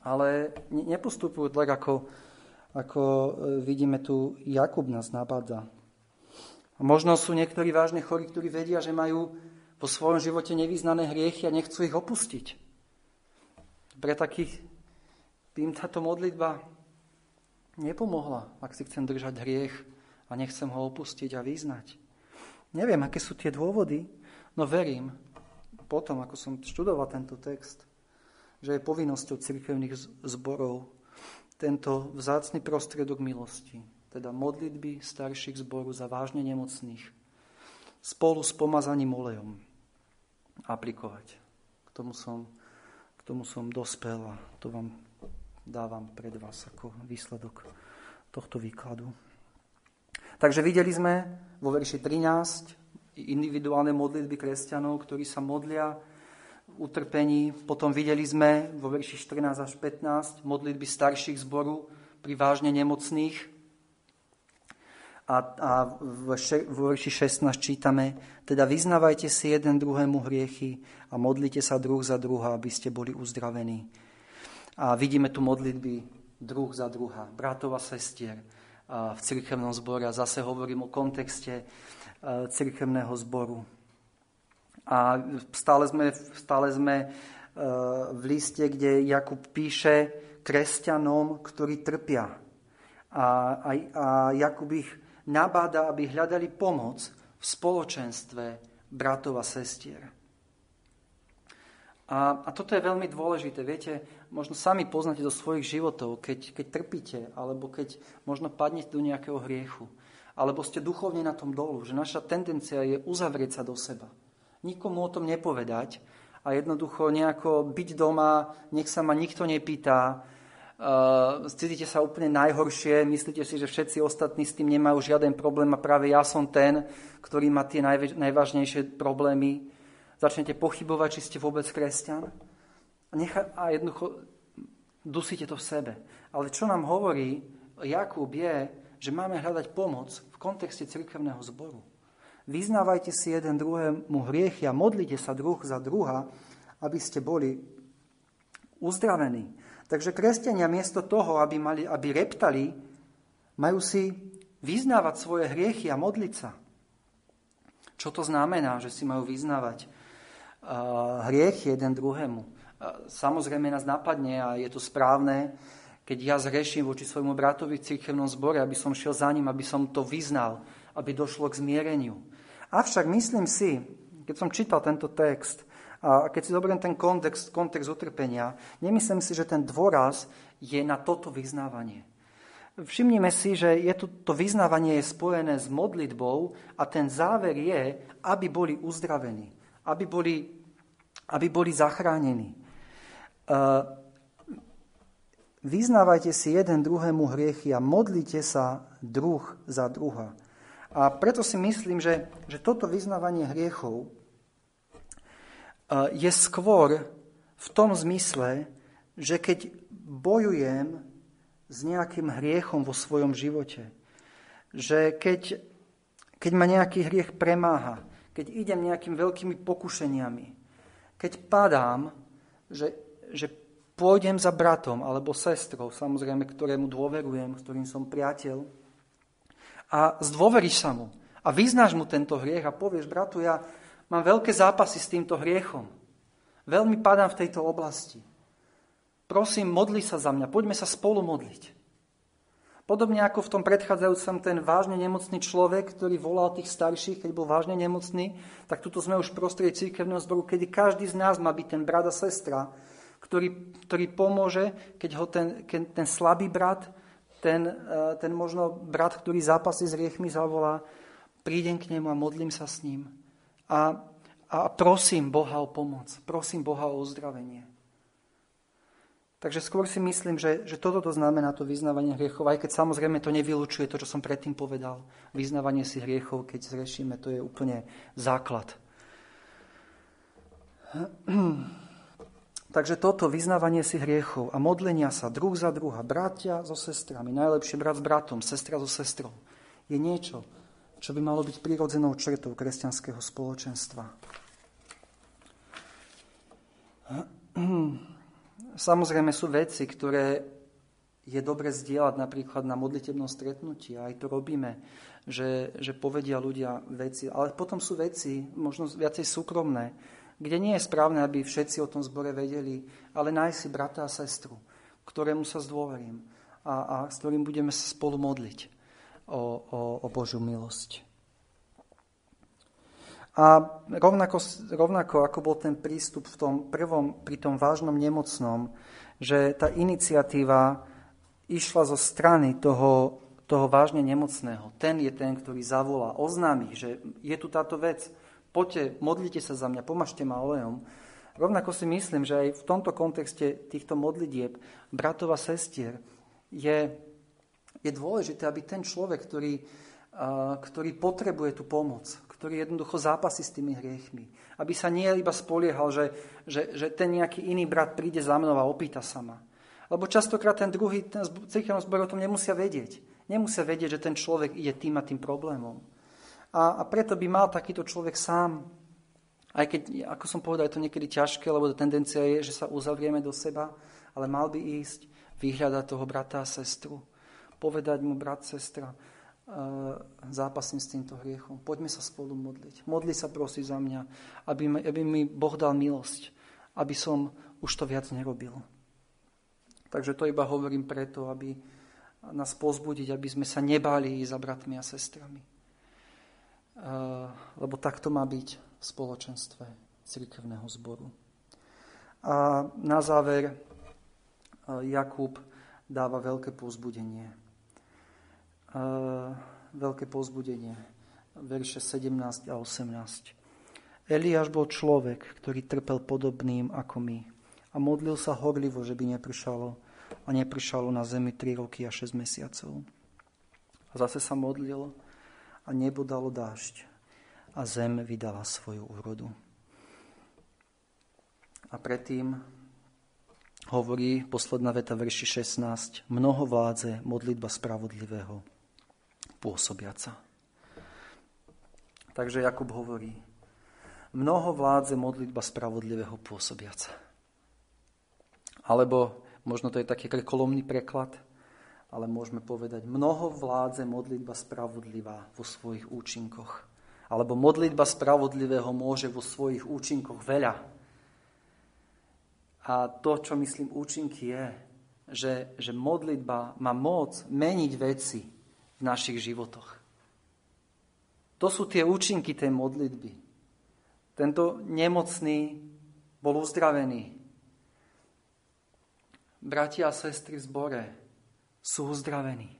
[SPEAKER 1] ale nepostupujú tak, ako, ako e, vidíme tu, Jakub nás nabáda. Možno sú niektorí vážne chorí, ktorí vedia, že majú po svojom živote nevýznané hriechy a nechcú ich opustiť. Pre takých by im táto modlitba nepomohla, ak si chcem držať hriech a nechcem ho opustiť a vyznať. Neviem, aké sú tie dôvody, No verím, potom, ako som študoval tento text, že je povinnosťou cirkevných zborov tento vzácný prostriedok milosti, teda modlitby starších zboru za vážne nemocných, spolu s pomazaním olejom aplikovať. K tomu som, k tomu som dospel a to vám dávam pred vás ako výsledok tohto výkladu. Takže videli sme vo verši 13 individuálne modlitby kresťanov, ktorí sa modlia v utrpení. Potom videli sme vo verši 14 až 15 modlitby starších zboru pri vážne nemocných. A, a v, v verši 16 čítame, teda vyznávajte si jeden druhému hriechy a modlite sa druh za druha, aby ste boli uzdravení. A vidíme tu modlitby druh za druha, bratov a sestier v cirkevnom zbore. A zase hovorím o kontexte E, cirkevného zboru. A stále sme, stále sme e, v liste, kde Jakub píše kresťanom, ktorí trpia. A, a, a Jakub ich nabáda, aby hľadali pomoc v spoločenstve bratov a sestier. A, a toto je veľmi dôležité. Viete, možno sami poznáte do svojich životov, keď, keď trpíte, alebo keď možno padnete do nejakého hriechu alebo ste duchovne na tom dolu, že naša tendencia je uzavrieť sa do seba. Nikomu o tom nepovedať a jednoducho nejako byť doma, nech sa ma nikto nepýta, uh, cítite sa úplne najhoršie, myslíte si, že všetci ostatní s tým nemajú žiaden problém a práve ja som ten, ktorý má tie najväč- najvážnejšie problémy. Začnete pochybovať, či ste vôbec kresťan a, necha- a jednoducho dusíte to v sebe. Ale čo nám hovorí Jakub je, že máme hľadať pomoc v kontexte cirkevného zboru. Vyznávajte si jeden druhému hriechy a modlite sa druh za druha, aby ste boli uzdravení. Takže kresťania miesto toho, aby, mali, aby reptali, majú si vyznávať svoje hriechy a modliť sa. Čo to znamená, že si majú vyznávať uh, hriechy jeden druhému? Uh, samozrejme nás napadne a je to správne, keď ja zreším voči svojmu bratovi v církevnom zbore, aby som šiel za ním, aby som to vyznal, aby došlo k zmiereniu. Avšak myslím si, keď som čítal tento text, a keď si zoberiem ten kontext, kontext utrpenia, nemyslím si, že ten dôraz je na toto vyznávanie. Všimnime si, že je to, to vyznávanie je spojené s modlitbou a ten záver je, aby boli uzdravení, aby boli, aby boli zachránení. Uh, vyznávajte si jeden druhému hriechy a modlite sa druh za druha. A preto si myslím, že, že toto vyznávanie hriechov je skôr v tom zmysle, že keď bojujem s nejakým hriechom vo svojom živote. Že keď, keď ma nejaký hriech premáha, keď idem nejakými veľkými pokušeniami, keď padám, že, že pôjdem za bratom alebo sestrou, samozrejme, ktorému dôverujem, ktorým som priateľ, a zdôveríš sa mu a vyznáš mu tento hriech a povieš, bratu, ja mám veľké zápasy s týmto hriechom. Veľmi padám v tejto oblasti. Prosím, modli sa za mňa, poďme sa spolu modliť. Podobne ako v tom predchádzajúcom ten vážne nemocný človek, ktorý volal tých starších, keď bol vážne nemocný, tak tuto sme už v prostredí církevného zboru, kedy každý z nás má byť ten brat a sestra, ktorý, ktorý pomôže, keď ho ten, keď ten slabý brat, ten, eh, ten možno brat, ktorý zápasí s riechmi zavolá, prídem k nemu a modlím sa s ním. A, a prosím Boha o pomoc, prosím Boha o uzdravenie. Takže skôr si myslím, že, že toto to znamená to vyznávanie hriechov, aj keď samozrejme to nevylučuje to, čo som predtým povedal. Vyznávanie si hriechov, keď zrešíme, to je úplne základ. Takže toto vyznávanie si hriechov a modlenia sa druh za druha, bratia so sestrami, najlepšie brat s bratom, sestra so sestrou, je niečo, čo by malo byť prirodzenou črtou kresťanského spoločenstva. Samozrejme sú veci, ktoré je dobre zdieľať napríklad na modlitebnom stretnutí. Aj to robíme, že, že povedia ľudia veci. Ale potom sú veci, možno viacej súkromné, kde nie je správne, aby všetci o tom zbore vedeli, ale nájsť si brata a sestru, ktorému sa zdôverím a, a s ktorým budeme sa spolu modliť o, o, o Božiu milosť. A rovnako, rovnako ako bol ten prístup v tom prvom, pri tom vážnom nemocnom, že tá iniciatíva išla zo strany toho, toho vážne nemocného. Ten je ten, ktorý zavolá, oznámi, že je tu táto vec, poďte, modlite sa za mňa, pomažte ma olejom. Rovnako si myslím, že aj v tomto kontexte týchto modlitieb bratov a sestier je, je dôležité, aby ten človek, ktorý, ktorý potrebuje tú pomoc, ktorý jednoducho zápasí s tými hriechmi. Aby sa nie iba spoliehal, že, že, že ten nejaký iný brat príde za mnou a opýta sa ma. Lebo častokrát ten druhý, ten církevný zbor o tom nemusia vedieť. Nemusia vedieť, že ten človek ide tým a tým problémom. A, a preto by mal takýto človek sám, aj keď, ako som povedal, je to niekedy ťažké, lebo tendencia je, že sa uzavrieme do seba, ale mal by ísť, vyhľadať toho brata a sestru, povedať mu brat, sestra, zápasím s týmto hriechom. Poďme sa spolu modliť. Modli sa prosí za mňa, aby, mi, aby mi Boh dal milosť, aby som už to viac nerobil. Takže to iba hovorím preto, aby nás pozbudiť, aby sme sa nebáli za bratmi a sestrami. Lebo tak to má byť v spoločenstve cirkevného zboru. A na záver Jakub dáva veľké pozbudenie veľké pozbudenie. Verše 17 a 18. Eliáš bol človek, ktorý trpel podobným ako my a modlil sa horlivo, že by nepršalo a nepršalo na zemi 3 roky a 6 mesiacov. A zase sa modlil a nebo dalo dážď a zem vydala svoju úrodu. A predtým hovorí posledná veta verši 16. Mnoho vládze modlitba spravodlivého pôsobiaca. Takže Jakub hovorí, mnoho vládze modlitba spravodlivého pôsobiaca. Alebo Možno to je taký krekolomný preklad, ale môžeme povedať, mnoho vládze modlitba spravodlivá vo svojich účinkoch. Alebo modlitba spravodlivého môže vo svojich účinkoch veľa. A to, čo myslím účinky je, že, že modlitba má moc meniť veci v našich životoch. To sú tie účinky tej modlitby. Tento nemocný bol uzdravený. Bratia a sestry v zbore sú uzdravení.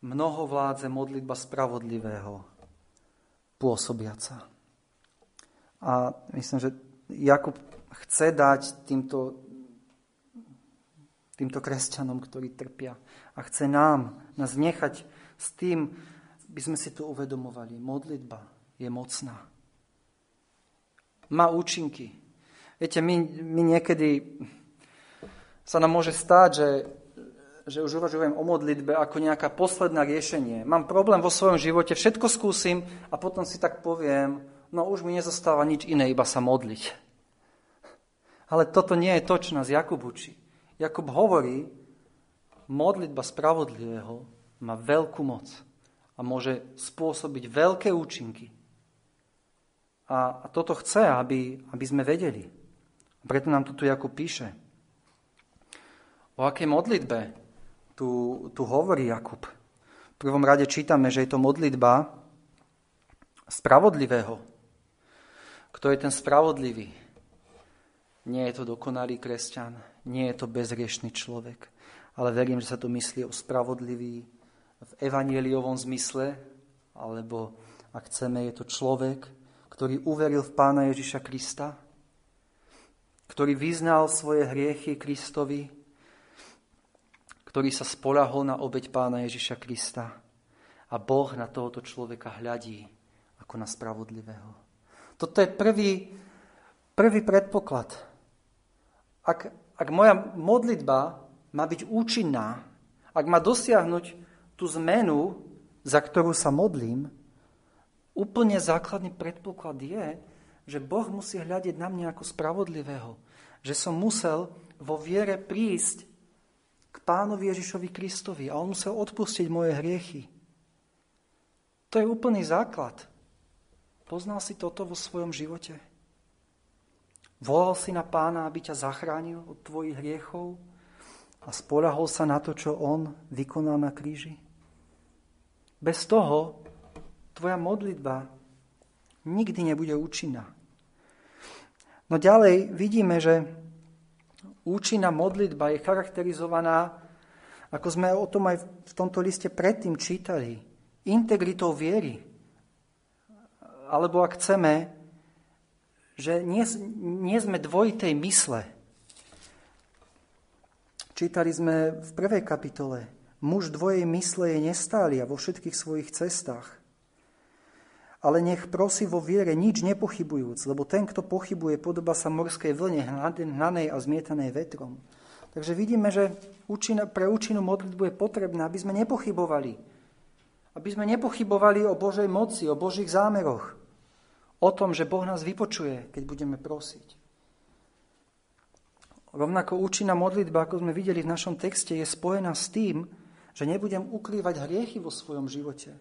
[SPEAKER 1] Mnoho vládze modlitba spravodlivého pôsobiaca. A myslím, že Jakub chce dať týmto, týmto kresťanom, ktorí trpia. A chce nám, nás nechať s tým, by sme si to uvedomovali. Modlitba je mocná. Má účinky. Viete, my, my niekedy sa nám môže stáť, že, že už uvažujem o modlitbe ako nejaká posledná riešenie. Mám problém vo svojom živote, všetko skúsim a potom si tak poviem, no už mi nezostáva nič iné, iba sa modliť. Ale toto nie je to, čo nás Jakub učí. Jakub hovorí, modlitba spravodlivého má veľkú moc a môže spôsobiť veľké účinky. A, a toto chce, aby, aby sme vedeli. Preto nám to tu Jakub píše. O akej modlitbe tu, tu hovorí Jakub? V prvom rade čítame, že je to modlitba spravodlivého. Kto je ten spravodlivý? Nie je to dokonalý kresťan, nie je to bezriešný človek, ale verím, že sa to myslí o spravodlivý, v evanieliovom zmysle, alebo ak chceme, je to človek, ktorý uveril v Pána Ježiša Krista, ktorý vyznal svoje hriechy Kristovi, ktorý sa spolahol na obeď Pána Ježiša Krista. A Boh na tohoto človeka hľadí ako na spravodlivého. Toto je prvý, prvý predpoklad. Ak, ak moja modlitba má byť účinná, ak má dosiahnuť tú zmenu, za ktorú sa modlím, úplne základný predpoklad je, že Boh musí hľadiť na mňa ako spravodlivého. Že som musel vo viere prísť k pánovi Ježišovi Kristovi a on musel odpustiť moje hriechy. To je úplný základ. Poznal si toto vo svojom živote? Volal si na pána, aby ťa zachránil od tvojich hriechov a spolahol sa na to, čo on vykonal na kríži? Bez toho tvoja modlitba nikdy nebude účinná. No ďalej vidíme, že účinná modlitba je charakterizovaná, ako sme o tom aj v tomto liste predtým čítali, integritou viery. Alebo ak chceme, že nie, nie sme dvojitej mysle. Čítali sme v prvej kapitole, Muž dvojej mysle je nestály a vo všetkých svojich cestách. Ale nech prosí vo viere nič nepochybujúc, lebo ten, kto pochybuje, podoba sa morskej vlne hnanej a zmietanej vetrom. Takže vidíme, že pre účinnú modlitbu je potrebné, aby sme nepochybovali. Aby sme nepochybovali o Božej moci, o Božích zámeroch. O tom, že Boh nás vypočuje, keď budeme prosiť. Rovnako účinná modlitba, ako sme videli v našom texte, je spojená s tým, že nebudem ukrývať hriechy vo svojom živote.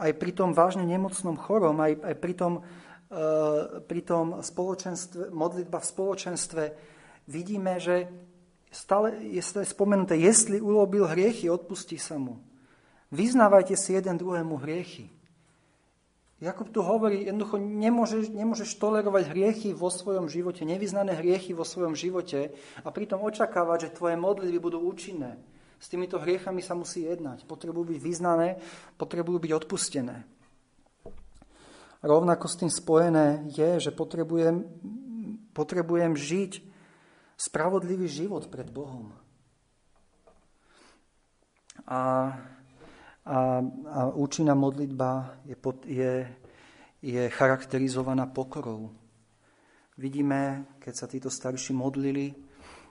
[SPEAKER 1] Aj pri tom vážne nemocnom chorom, aj, aj pri, tom, uh, pri tom spoločenstve, modlitba v spoločenstve, vidíme, že stále je spomenuté, jestli urobil hriechy, odpustí sa mu. Vyznávajte si jeden druhému hriechy. Jakub tu hovorí, jednoducho nemôžeš, nemôžeš tolerovať hriechy vo svojom živote, nevyznané hriechy vo svojom živote a pritom očakávať, že tvoje modlitby budú účinné. S týmito hriechami sa musí jednať. Potrebujú byť vyznané, potrebujú byť odpustené. Rovnako s tým spojené je, že potrebujem, potrebujem žiť spravodlivý život pred Bohom. A, a, a účinná modlitba je, je, je charakterizovaná pokorou. Vidíme, keď sa títo starší modlili,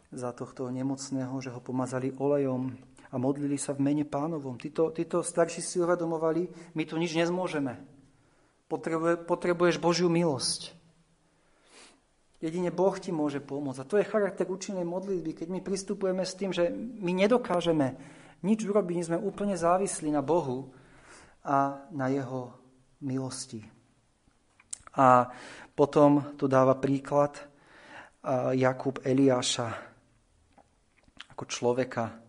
[SPEAKER 1] za tohto nemocného, že ho pomazali olejom a modlili sa v mene pánovom. Títo, títo starší si uvedomovali, my tu nič nezmôžeme. Potrebuje, potrebuješ Božiu milosť. Jedine Boh ti môže pomôcť. A to je charakter účinnej modlitby, keď my pristupujeme s tým, že my nedokážeme nič urobiť, sme úplne závislí na Bohu a na Jeho milosti. A potom tu dáva príklad Jakub Eliáša ako človeka,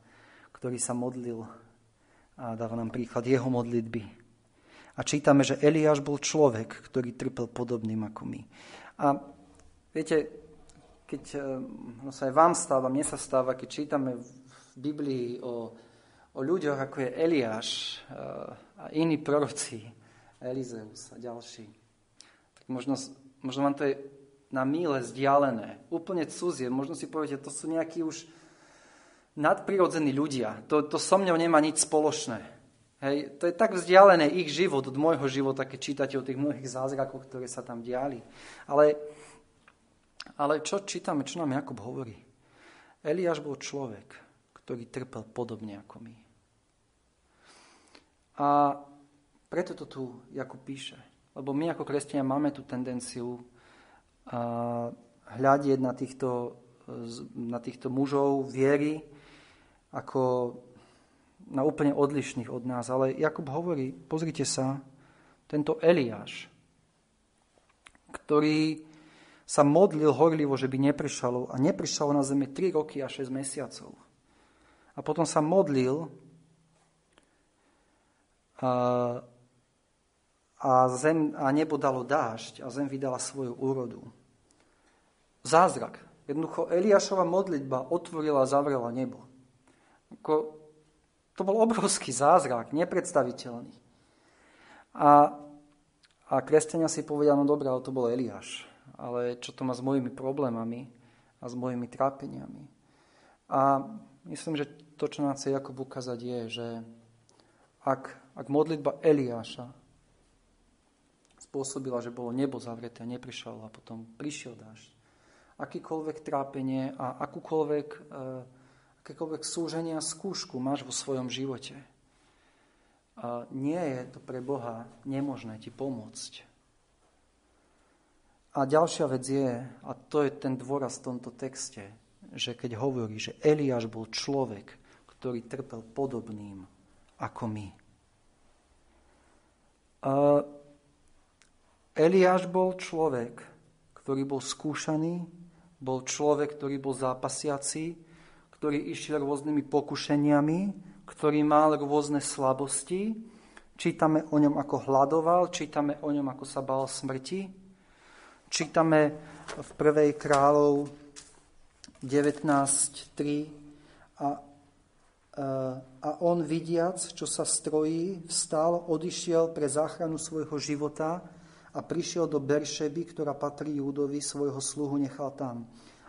[SPEAKER 1] ktorý sa modlil a dáva nám príklad jeho modlitby. A čítame, že Eliáš bol človek, ktorý trpel podobným ako my. A Viete, keď eh, no sa aj vám stáva, mne sa stáva, keď čítame v Biblii o, o ľuďoch, ako je Eliáš eh, a iní proroci, Elizeus a ďalší, tak možno, možno vám to je na míle vzdialené, úplne cudzie. Možno si poviete, to sú nejakí už nadprirodzení ľudia. To, to so mňou nemá nič spoločné. Hej, to je tak vzdialené ich život od môjho života, keď čítate o tých mnohých zázrakoch, ktoré sa tam diali. Ale ale čo čítame, čo nám Jakub hovorí? Eliáš bol človek, ktorý trpel podobne ako my. A preto to tu Jakub píše. Lebo my ako kresťania máme tú tendenciu hľadieť na týchto, na týchto mužov viery ako na úplne odlišných od nás. Ale Jakub hovorí, pozrite sa, tento Eliáš, ktorý sa modlil horlivo, že by neprišalo a neprišalo na zemi 3 roky a 6 mesiacov. A potom sa modlil a, a, zem, a nebo dalo dážď a zem vydala svoju úrodu. Zázrak. Jednoducho Eliášova modlitba otvorila a zavrela nebo. Ako, to bol obrovský zázrak, nepredstaviteľný. A, a kresťania si povedia, no dobré, ale to bol Eliáš ale čo to má s mojimi problémami a s mojimi trápeniami. A myslím, že to, čo nám chce Jakub ukázať, je, že ak, ak modlitba Eliáša spôsobila, že bolo nebo zavreté a neprišiel a potom prišiel dážď, akýkoľvek trápenie a akúkoľvek, uh, akékoľvek súženie a skúšku máš vo svojom živote, nie je to pre Boha nemožné ti pomôcť. A ďalšia vec je, a to je ten dôraz v tomto texte, že keď hovorí, že Eliáš bol človek, ktorý trpel podobným ako my. Eliáš bol človek, ktorý bol skúšaný, bol človek, ktorý bol zápasiaci, ktorý išiel rôznymi pokušeniami, ktorý mal rôzne slabosti. Čítame o ňom, ako hľadoval, čítame o ňom, ako sa bál smrti. Čítame v prvej kráľov 19.3 a, a on vidiac, čo sa strojí, vstal, odišiel pre záchranu svojho života a prišiel do Beršeby, ktorá patrí Júdovi, svojho sluhu nechal tam.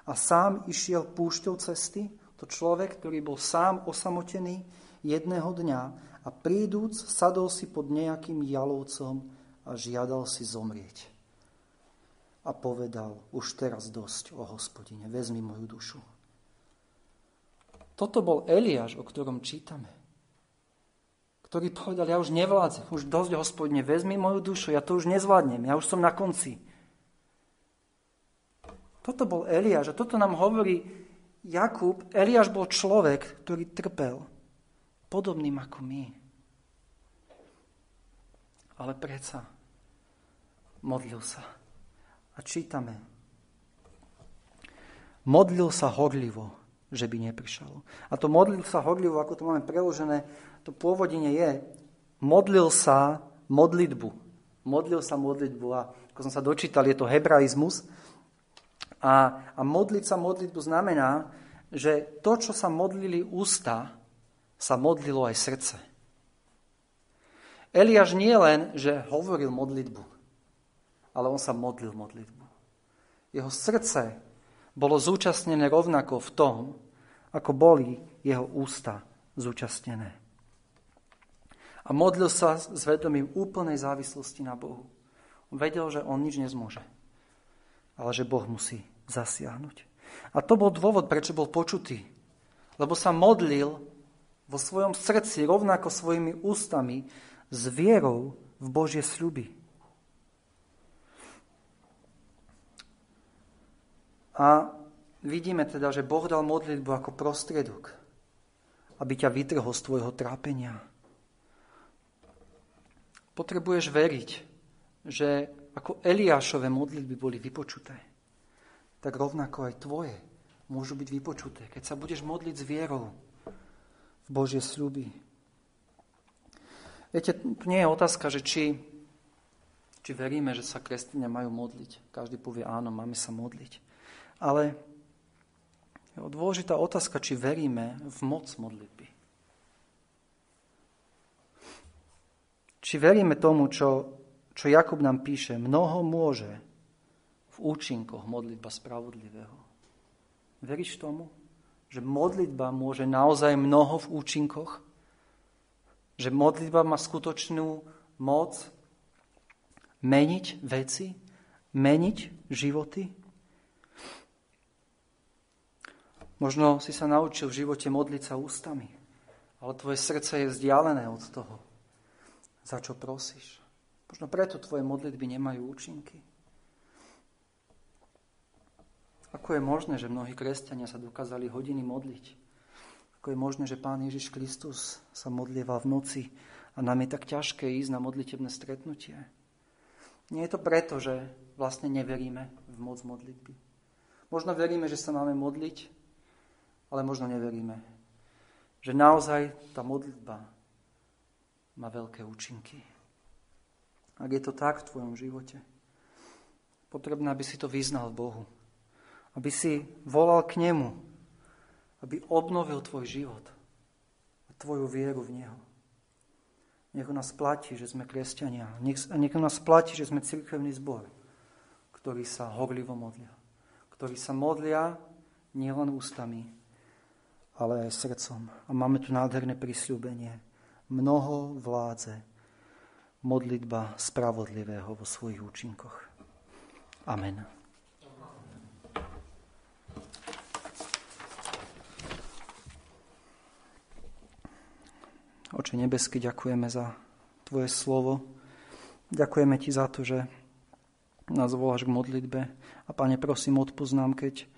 [SPEAKER 1] A sám išiel púšťou cesty, to človek, ktorý bol sám osamotený jedného dňa a prídúc sadol si pod nejakým jalovcom a žiadal si zomrieť a povedal, už teraz dosť, o hospodine, vezmi moju dušu. Toto bol Eliáš, o ktorom čítame. Ktorý povedal, ja už nevládzem, už dosť, hospodine, vezmi moju dušu, ja to už nezvládnem, ja už som na konci. Toto bol Eliáš a toto nám hovorí Jakub. Eliáš bol človek, ktorý trpel, podobným ako my. Ale predsa modlil sa a čítame. Modlil sa horlivo, že by neprišal. A to modlil sa horlivo, ako to máme preložené, to pôvodine je, modlil sa modlitbu. Modlil sa modlitbu a ako som sa dočítal, je to hebraizmus. A, a modliť sa modlitbu znamená, že to, čo sa modlili ústa, sa modlilo aj srdce. Eliáš nie len, že hovoril modlitbu, ale on sa modlil modlitbu. Jeho srdce bolo zúčastnené rovnako v tom, ako boli jeho ústa zúčastnené. A modlil sa s vedomím úplnej závislosti na Bohu. On vedel, že on nič nezmôže, ale že Boh musí zasiahnuť. A to bol dôvod, prečo bol počutý. Lebo sa modlil vo svojom srdci rovnako svojimi ústami s vierou v Božie sľuby. A vidíme teda, že Boh dal modlitbu ako prostriedok, aby ťa vytrhol z tvojho trápenia. Potrebuješ veriť, že ako Eliášové modlitby boli vypočuté, tak rovnako aj tvoje môžu byť vypočuté, keď sa budeš modliť s vierou v Božie sľuby. Viete, tu nie je otázka, že či, či veríme, že sa kresťania majú modliť. Každý povie áno, máme sa modliť. Ale je dôležitá otázka, či veríme v moc modlitby. Či veríme tomu, čo, čo Jakub nám píše, mnoho môže v účinkoch modlitba spravodlivého. Veríš tomu, že modlitba môže naozaj mnoho v účinkoch? Že modlitba má skutočnú moc meniť veci, meniť životy. Možno si sa naučil v živote modliť sa ústami, ale tvoje srdce je vzdialené od toho, za čo prosíš. Možno preto tvoje modlitby nemajú účinky. Ako je možné, že mnohí kresťania sa dokázali hodiny modliť? Ako je možné, že Pán Ježiš Kristus sa modlieval v noci a nám je tak ťažké ísť na modlitebné stretnutie? Nie je to preto, že vlastne neveríme v moc modlitby. Možno veríme, že sa máme modliť, ale možno neveríme, že naozaj tá modlitba má veľké účinky. Ak je to tak v tvojom živote, potrebné, aby si to vyznal Bohu. Aby si volal k nemu, aby obnovil tvoj život a tvoju vieru v Neho. Nech nás platí, že sme kresťania. Nech, nech nás platí, že sme cirkevný zbor, ktorý sa horlivo modlia. Ktorý sa modlia nielen ústami, ale aj srdcom. A máme tu nádherné prisľúbenie. Mnoho vládze modlitba spravodlivého vo svojich účinkoch. Amen. Oče nebesky, ďakujeme za Tvoje slovo. Ďakujeme Ti za to, že nás voláš k modlitbe. A Pane, prosím, odpoznám, keď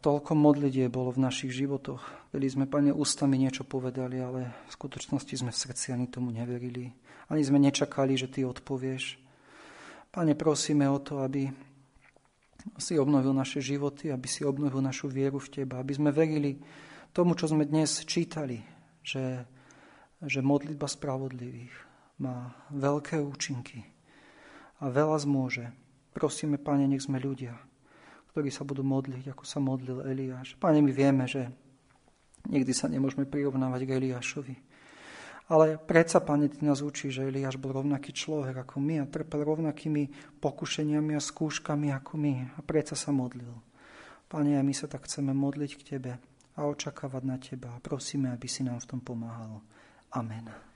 [SPEAKER 1] toľko modlitie bolo v našich životoch. Kedy sme, Pane, ústami niečo povedali, ale v skutočnosti sme v srdci ani tomu neverili. Ani sme nečakali, že Ty odpovieš. Pane, prosíme o to, aby si obnovil naše životy, aby si obnovil našu vieru v Teba, aby sme verili tomu, čo sme dnes čítali, že, že modlitba spravodlivých má veľké účinky a veľa zmôže. Prosíme, Pane, nech sme ľudia, ktorí sa budú modliť, ako sa modlil Eliáš. Pane, my vieme, že nikdy sa nemôžeme prirovnávať k Eliášovi. Ale predsa, Pane, Ty nás učí, že Eliáš bol rovnaký človek ako my a trpel rovnakými pokušeniami a skúškami ako my a predsa sa modlil. Pane, my sa tak chceme modliť k Tebe a očakávať na Teba. Prosíme, aby si nám v tom pomáhal. Amen.